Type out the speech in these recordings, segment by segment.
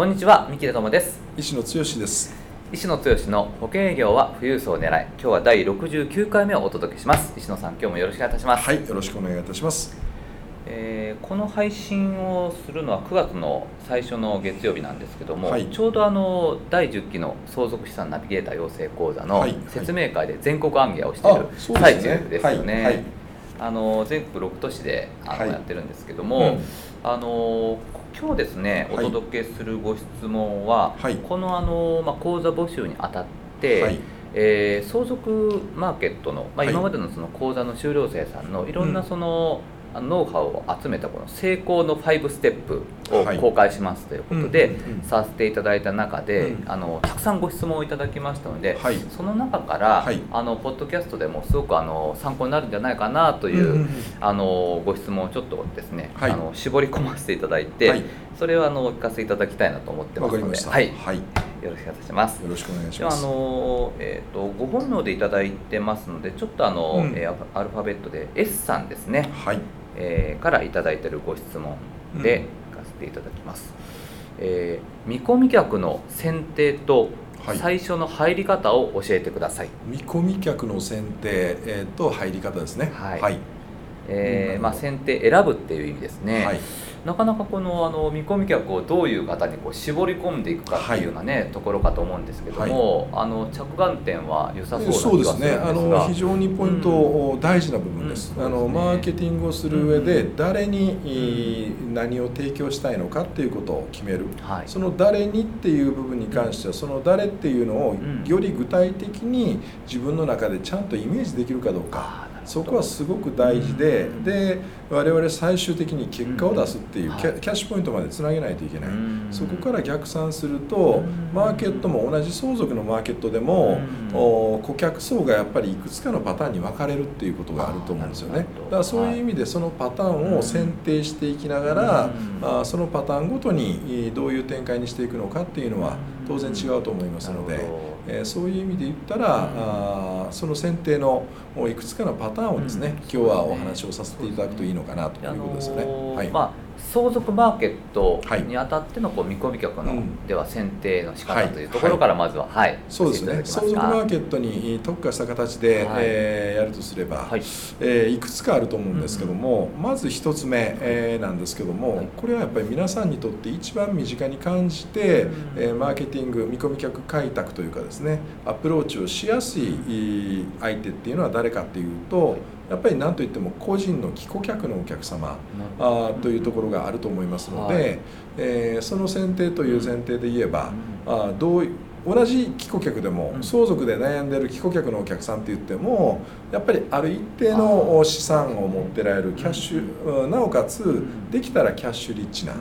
こんにちは三木田智です。石野剛です。石野剛の保険営業は富裕層を狙い今日は第69回目をお届けします。石野さん今日もよろしくお願いいたします。はいよろしくお願いいたします。えー、この配信をするのは9月の最初の月曜日なんですけども、はい、ちょうどあの第10期の相続資産ナビゲーター養成講座の説明会で全国暗記をしている最中ですよね。はい、あの全国6都市であの、やってるんですけども、うん、あの今日ですねお届けするご質問は、このあの、まあ、講座募集にあたって、えー、相続マーケットの、まあ、今までのその講座の修了生さんのいろんなその、うんノウハウを集めたこの成功の5ステップを公開しますということでさせていただいた中で、あのたくさんご質問をいただきましたので、はい、その中から、はい、あのポッドキャストでもすごくあの参考になるんじゃないかなという、あのご質問をちょっとですね、はい、あの絞り込ませていただいて、それをあのお聞かせいただきたいなと思ってますので、よろしくお願いします。よろしくお願いします。あのえっ、ー、とご本名でいただいてますので、ちょっとあの、うん、えー、アルファベットで S さんですね。はい。えー、から頂いてるご質問でいかせていただきます、うん、えー、見込み客の選定と最初の入り方を教えてください、見込み客の選定、えー、と入り方ですね。はい、はい、えー、まあ、選定選ぶっていう意味ですね、はい。なかなかこのあの見込み客をどういう方にこう絞り込んでいくかっていうようなね、はい、ところかと思うんですけども、はい、あの着眼点は良さそうな気がするんですが。そうですね。あの非常にポイント、うん、大事な部分です、うん、あの、ね、マーケティングをする上で誰に、うん、何を提供したいのかっていうことを決める、はい、その誰にっていう部分に関してはその誰っていうのをより具体的に自分の中でちゃんとイメージできるかどうか。そこはすごく大事で、で我々最終的に結果を出すっていう、キャッシュポイントまでつなげないといけない、そこから逆算すると、マーケットも同じ相続のマーケットでも、顧客層がやっぱりいくつかのパターンに分かれるっていうことがあると思うんですよね。だからそういう意味でそのパターンを選定していきながら、まあ、そのパターンごとにどういう展開にしていくのかっていうのは当然違うと思いますので。えー、そういう意味で言ったら、あその選定のいくつかのパターンをですね、今日はお話をさせていただくといいのかなということですよね。はい、まあ相続マーケットにあたってのこう見込み客の、では選定の仕方というところからまずは、はい、そうですね。相続マーケットに特化した形で、はえやるとすれば、はい。えいくつかあると思うんですけども、まず1つ目、えなんですけども、これはやっぱり皆さんにとって一番身近に感じて、えマーケティング見込み客開拓というかですねアプローチをしやすい相手っていうのは誰かっていうとやっぱり何といっても個人の帰顧客のお客様あというところがあると思いますので、はい、えー、その選定という前提で言えば、うん、あどう同じ帰顧客でも相続で悩んでる帰顧客のお客さんって言ってもやっぱりある一定の資産を持ってられるキャッシュなおかつできたらキャッシュリッチな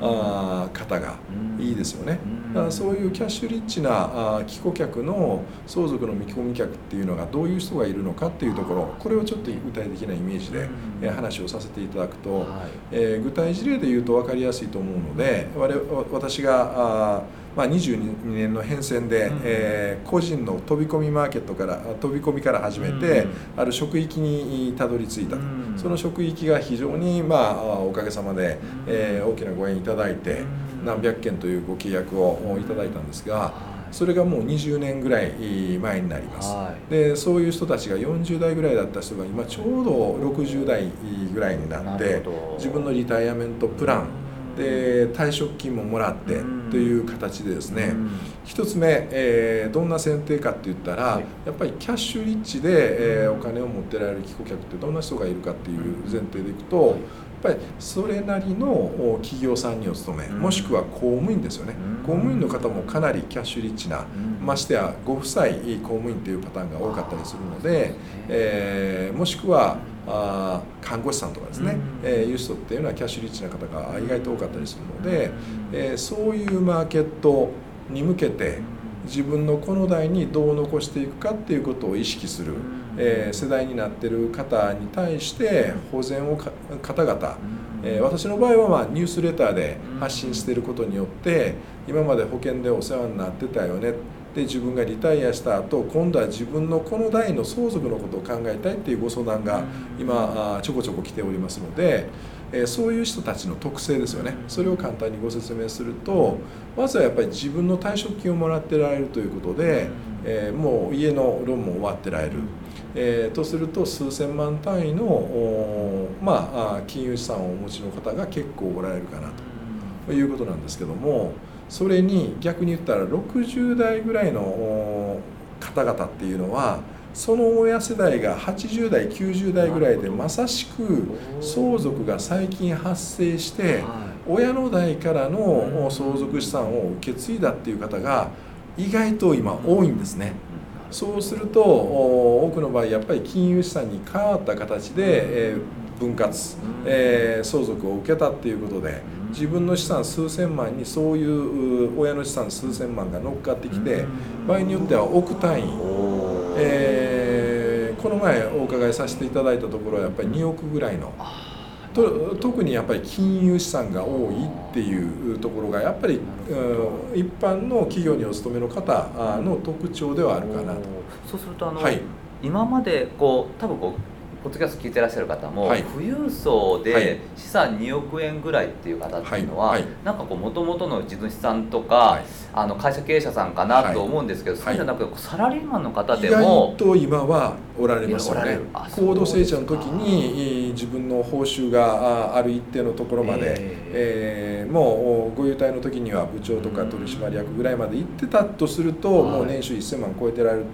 あ方がいいですよね。だからそういうキャッシュリッチな帰顧客の相続の見込み客っていうのがどういう人がいるのかっていうところこれをちょっと具体的なイメージで、え話をさせていただくと、えー、具体事例で言うと分かりやすいと思うので我私があまあ、22年の変遷で、うん、えー、個人の飛び込みマーケットから飛び込みから始めて、うん、ある職域にたどり着いたと、うん、その職域が非常に、まあ、おかげさまで、えー、大きなご縁いただいて、何百件というご契約をいただいたんですが、それがもう20年ぐらい前になります、はい、でそういう人たちが40代ぐらいだった人が今ちょうど60代ぐらいになって自分のリタイアメントプランで退職金ももらってという形でですね、1つ目、えー、どんな選定かって言ったら、はい、やっぱりキャッシュリッチで、えー、お金を持ってられる帰顧客ってどんな人がいるかっていう前提でいくと、はい。やっぱりそれなりの企業さんにお勤め、もしくは公務員ですよね、公務員の方もかなりキャッシュリッチな、ましてやご夫妻公務員というパターンが多かったりするので、えー、もしくはあ看護師さんとかですね、えー、いう人っていうのはキャッシュリッチな方が意外と多かったりするので、えー、そういうマーケットに向けて自分のこの代にどう残していくかっていうことを意識する、えー、世代になってる方に対して保全を方々、えー、私の場合はまあニュースレターで発信していることによって今まで保険でお世話になってたよねで自分がリタイアした後今度は自分のこの代の相続のことを考えたいっていうご相談が今ちょこちょこ来ておりますので。えそういう人たちの特性ですよねそれを簡単にご説明するとまずはやっぱり自分の退職金をもらってられるということで、えもう家のローンも終わってられる。えー、とすると数千万単位の、まあ、金融資産をお持ちの方が結構おられるかなということなんですけどもそれに逆に言ったら60代ぐらいの方々っていうのはその親世代が80代90代ぐらいでまさしく相続が最近発生して親の代からの相続資産を受け継いだっていう方が意外と今多いんですね。そうすると多くの場合やっぱり金融資産に変わった形で、え分割、え相続を受けたっていうことで自分の資産数千万にそういう親の資産数千万が乗っかってきて場合によっては億単位えー、この前お伺いさせていただいたところはやっぱり2億ぐらいの。と特にやっぱり金融資産が多いっていうところがやっぱり、うん、一般の企業にお勤めの方の特徴ではあるかなと。そうするとあの、はい、今までこう多分こうポッドキャスト聞いてらっしゃる方も、はい、富裕層で資産2億円ぐらいっていう方っていうのは、はい、なんかこうもともとの地主さんとか、はい、あの会社経営者さんかなと思うんですけど、そうじゃなくてサラリーマンの方でもと今はおられますよね高度成長の時に自分の報酬がある一定のところまで、えー、えー、もうご優待の時には部長とか取締役ぐらいまで行ってたとすると、もう年収1000万超えてられる。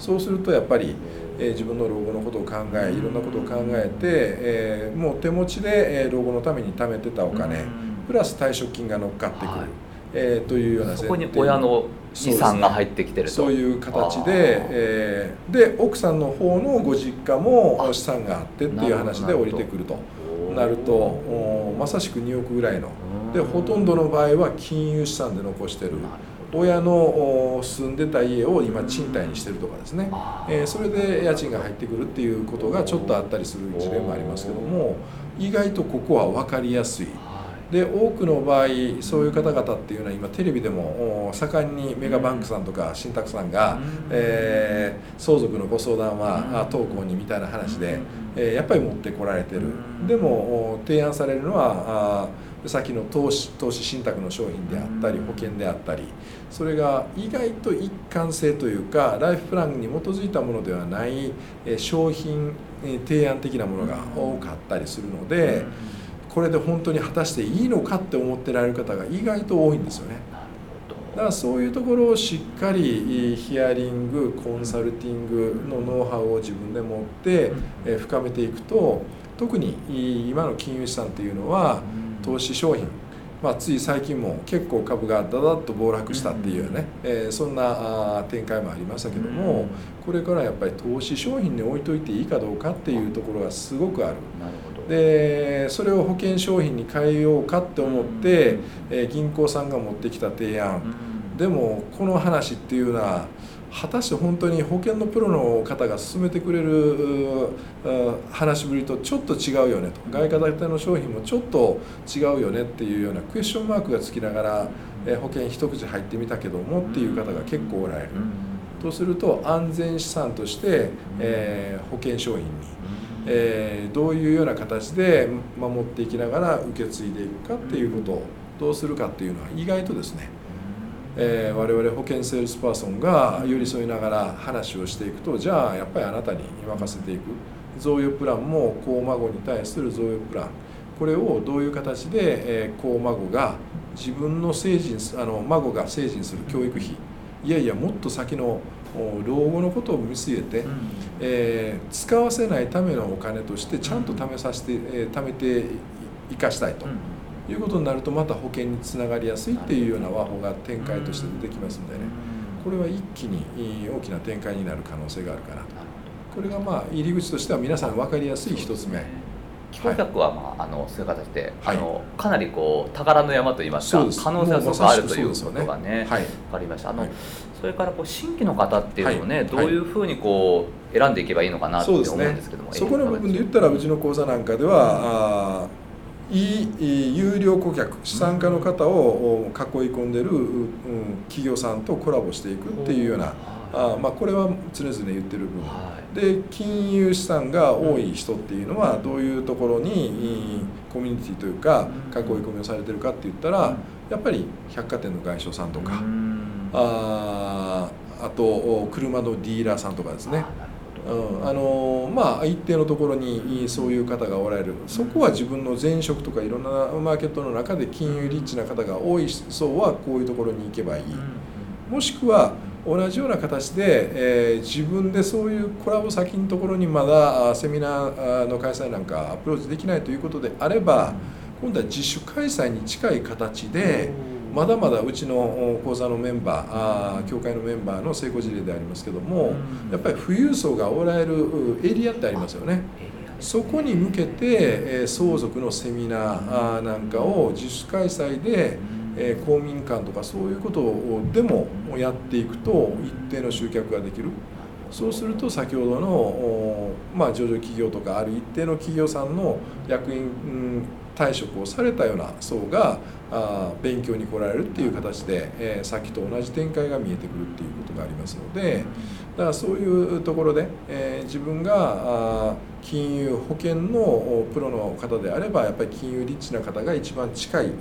そうするとやっぱり。えー、自分の老後のことを考えいろんなことを考えて、えー、もう手持ちで、えー、老後のために貯めてたお金プラス退職金が乗っかってくる、はい、えー、というようなそこに親の資産が入ってきてると。そういう形で、えー、で奥さんの方のご実家も資産があってっていう話で降りてくると。なるとまさしく2億ぐらいの。でほとんどの場合は金融資産で残してる。親の住んでた家を今賃貸にしてるとかですね、えー、それで家賃が入ってくるっていうことがちょっとあったりする事例もありますけども意外とここは分かりやすい。で多くの場合そういう方々っていうのは今テレビでも盛んにメガバンクさんとか信託さんが、えー、相続のご相談は当行にみたいな話で、えー、やっぱり持ってこられてる。でも提案されるのはあ先の投資投資信託の商品であったり保険であったりそれが意外と一貫性というかライフプランに基づいたものではない商品提案的なものが多かったりするのでこれで本当に果たしていいのかって思ってられる方が意外と多いんですよね。だからそういうところをしっかりヒアリングコンサルティングのノウハウを自分で持って深めていくと特に今の金融資産っていうのは投資商品、まあ、つい最近も結構株がだだっと暴落したっていうね、えー、そんな展開もありましたけどもこれからやっぱり投資商品に置いといていいかどうかっていうところがすごくある。でそれを保険商品に変えようかって思って、えー、銀行さんが持ってきた提案、でもこの話っていうのは果たして本当に保険のプロの方が勧めてくれる話しぶりとちょっと違うよねと外貨建ての商品もちょっと違うよねっていうようなクエスチョンマークがつきながら、え保険一口入ってみたけどもっていう方が結構おられる。とすると安全資産として、え、保険商品に、え、どういうような形で守っていきながら受け継いでいくかっていうことをどうするかっていうのは意外とですねえー、我々保険セールスパーソンが寄り添いながら話をしていくとじゃあやっぱりあなたに任せていく。贈与プランも高孫に対する贈与プラン。これをどういう形で、えー、高孫が自分の成人あの孫が成人する教育費。いやいやもっと先の老後のことを見据えて、うん、えー、使わせないためのお金としてちゃんと貯めさせて、えー、貯めて生かしたいと。うんいうことになるとまた保険につながりやすいっていうような和法が展開として出てきますんでね。これは一気に大きな展開になる可能性があるかなと。これがまあ入り口としては皆さん分かりやすい一つ目。寄付客は、まあ、あのそういう形で、はい、あのかなりこう宝の山といいますか可能性はすごくあるということがね、ね。はい、分かりました。あの、はい、それからこう新規の方っていうのをね、どういうふうにこう選んでいけばいいのかなって思うんですけどもそ、ね,、この部分で言ったらうちの講座なんかでは、うん、いい有料顧客資産家の方を囲い込んでる、うん、企業さんとコラボしていくっていうような、あまあ、これは常々言ってる部分。で金融資産が多い人っていうのはどういうところにコミュニティというか囲い込みをされてるかって言ったらやっぱり百貨店の外商さんとかああと車のディーラーさんとかですね。うん、あのまあ一定のところにそういう方がおられる。そこは自分の前職とかいろんなマーケットの中で金融リッチな方が多い層はこういうところに行けばいい。もしくは同じような形で、えー、自分でそういうコラボ先のところにまだセミナーの開催なんかアプローチできないということであれば今度は自主開催に近い形でまだまだうちの講座のメンバーあ協会のメンバーの成功事例でありますけどもやっぱり富裕層がおられるエリアってありますよね。そこに向けて、えー、相続のセミナーなんかを自主開催でえー、公民館とかそういうことでもやっていくと一定の集客ができる。そうすると先ほどの、まあ、上場企業とかある一定の企業さんの役員、退職をされたような層があ勉強に来られるっていう形で、えー、さっきと同じ展開が見えてくるっていうことがありますのでだからそういうところで、えー、自分があ金融保険のプロの方であればやっぱり金融リッチな方が一番近い、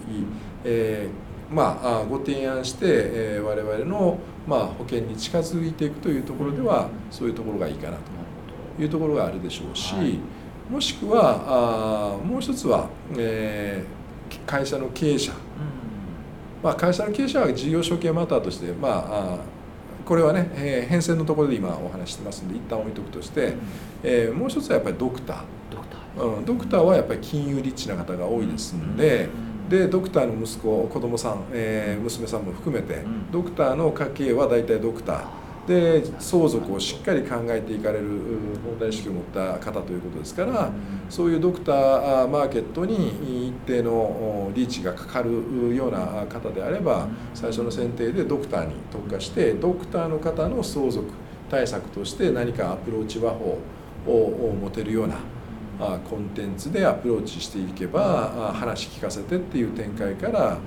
えー、まあ、ご提案して、え、我々の、まあ、保険に近づいていくというところではそういうところがいいかなというところがあるでしょうし、はい、もしくはあもう一つは、えー、会社の経営者、うん、まあ、会社の経営者は事業承継マターとして、まあ、あこれはね、えー、変遷のところで今お話してますんで一旦置いとくとして、うん、えー、もう一つはやっぱりドクター。ドクター,、うん、ドクターはやっぱり金融リッチな方が多いですんで、うん、でドクターの息子子供さん、えー、娘さんも含めて、ドクターの家系は大体ドクターで相続をしっかり考えていかれる問題意識を持った方ということですからそういうドクターマーケットに一定のリーチがかかるような方であれば最初の選定でドクターに特化してドクターの方の相続対策として何かアプローチ和法を持てるようなコンテンツでアプローチしていけば話聞かせてっていう展開から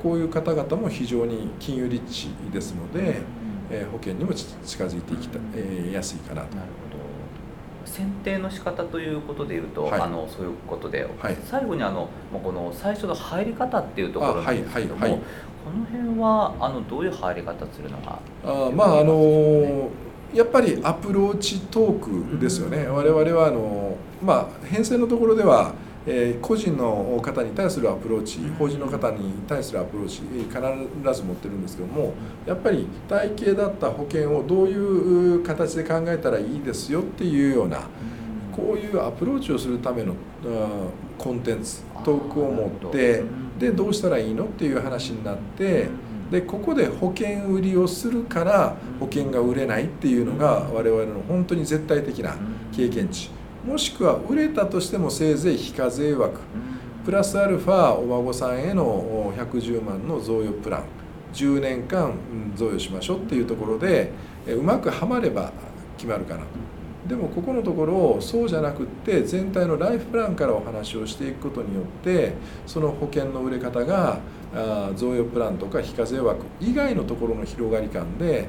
こういう方々も非常に金融リッチですので。え保険にも近づいていきた、えやすいかなと。なるほど。選定の仕方ということでいうと、はい、あのそういうことで、はい、最後にあのこの最初の入り方っていうところなんですけども、はい。はい、この辺はあのどういう入り方するのがあまああのやっぱりアプローチトークですよね、うん、我々はあの、まあ、編成のところではえー、個人の方に対するアプローチ法人の方に対するアプローチ必ず持ってるんですけどもやっぱり体系だった保険をどういう形で考えたらいいですよっていうようなこういうアプローチをするためのコンテンツトークを持ってでどうしたらいいのっていう話になってでここで保険売りをするから保険が売れないっていうのが我々の本当に絶対的な経験値。もしくは売れたとしてもせいぜい非課税枠。プラスアルファお孫さんへの110万の贈与プラン。10年間贈与しましょうっていうところでうまくはまれば決まるかなとでもここのところそうじゃなくって全体のライフプランからお話をしていくことによってその保険の売れ方が贈与プランとか非課税枠以外のところの広がり感で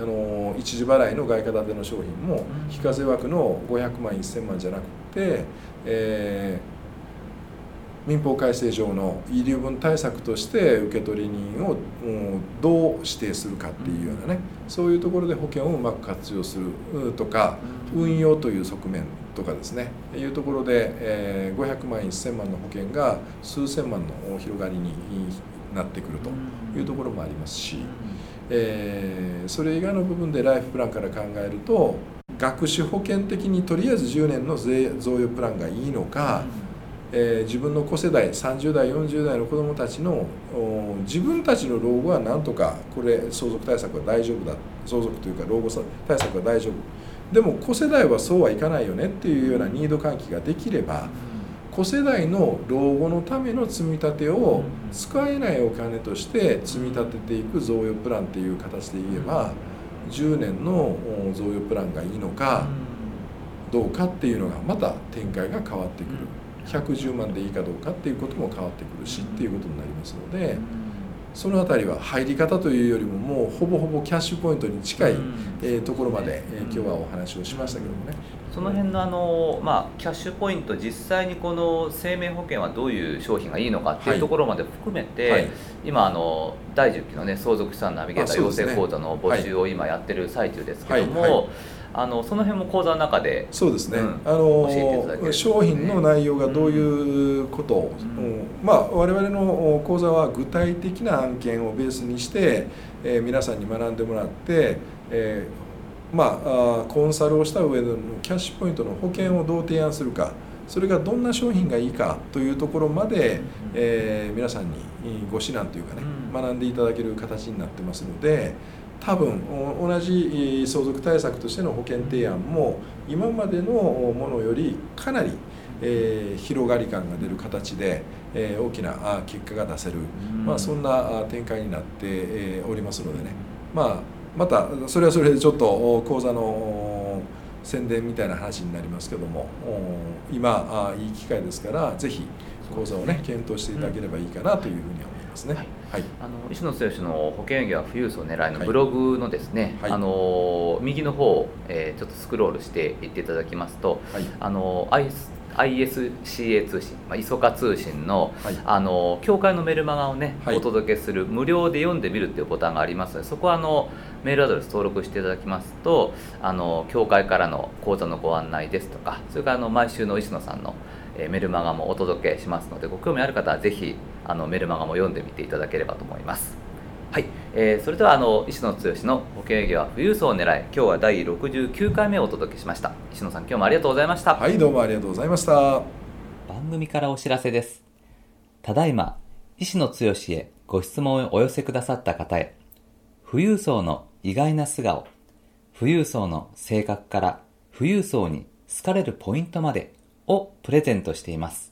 あの一時払いの外貨建ての商品も非課税枠の500万1000万じゃなくて、えー民法改正上の遺留分対策として受取人をどう指定するかっていうようなねそういうところで保険をうまく活用するとか運用という側面とかですね。いうところで、え500万1000万の保険が数千万の広がりになってくるというところもありますし、えそれ以外の部分でライフプランから考えると学資保険的にとりあえず10年の贈与プランがいいのか、えー、自分の子世代30代40代の子どもたちの自分たちの老後はなんとかこれ相続対策は大丈夫だ相続というか老後対策は大丈夫。でも子世代はそうはいかないよねっていうようなニード喚起ができれば子世代の老後のための積み立てを使えないお金として積み立てていく贈与プランっていう形で言えば10年の贈与プランがいいのかどうかっていうのがまた展開が変わってくる110万でいいかどうかっていうことも変わってくるしっていうことになりますので。その辺りは入り方というよりももうほぼほぼキャッシュポイントに近い、えところまで、え今日はお話をしましたけどもね。その辺のあの、まあ、キャッシュポイント実際にこの生命保険はどういう商品がいいのかっていうところまで含めて、はい、今あの第10期のね相続資産ナビゲーター養成講座の募集を今やってる最中ですけども、はい。はいあのその辺も講座の中でそうですね、うん、あの商品の内容がどういうことを、うん、まあ我々の講座は具体的な案件をベースにして、えー、皆さんに学んでもらって、えー、まあコンサルをした上でのキャッシュポイントの保険をどう提案するかそれがどんな商品がいいかというところまで、えー、皆さんにご指南というかね、学んでいただける形になってますので。多分同じ相続対策としての保険提案も今までのものよりかなり、えー、広がり感が出る形で、えー、大きな結果が出せる、まあ、そんな展開になって、えー、おりますのでね、まあ、またそれはそれでちょっと講座の宣伝みたいな話になりますけども今いい機会ですからぜひ講座をね検討していただければいいかなというふうに思います。ですね。はい、あの石野剛の保険営業は富裕層を狙いのブログのですね、はい、あの右の方を、えー、ちょっとスクロールしていっていただきますと、はい、あの ISCA 通信、まあ、磯化通信の,、あの協会のメルマガをね、お届けする無料で読んでみるっていうボタンがありますのでそこはあのメールアドレス登録していただきますとあの協会からの講座のご案内ですとかそれからあの毎週の石野さんのえメルマガもお届けしますのでご興味ある方はぜひあのメルマガも読んでみていただければと思います。はい、えー、それではあの石野剛の保険営業は富裕層を狙い今日は第69回目をお届けしました。石野さん今日もありがとうございました。はいどうもありがとうございました。番組からお知らせです。ただいま石野剛へご質問をお寄せくださった方へ富裕層の意外な素顔富裕層の性格から富裕層に好かれるポイントまでをプレゼントしています。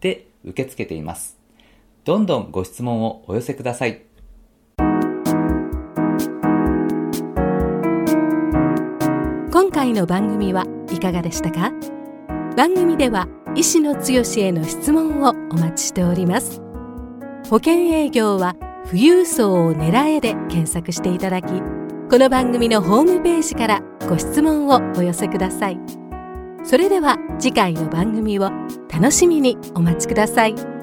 で受け付けています。どんどんご質問をお寄せください。今回の番組はいかがでしたか？番組では医師の強への質問をお待ちしております。保険営業は富裕層を狙えで検索していただき、この番組のホームページからご質問をお寄せくださいそれでは次回の番組を楽しみにお待ちください。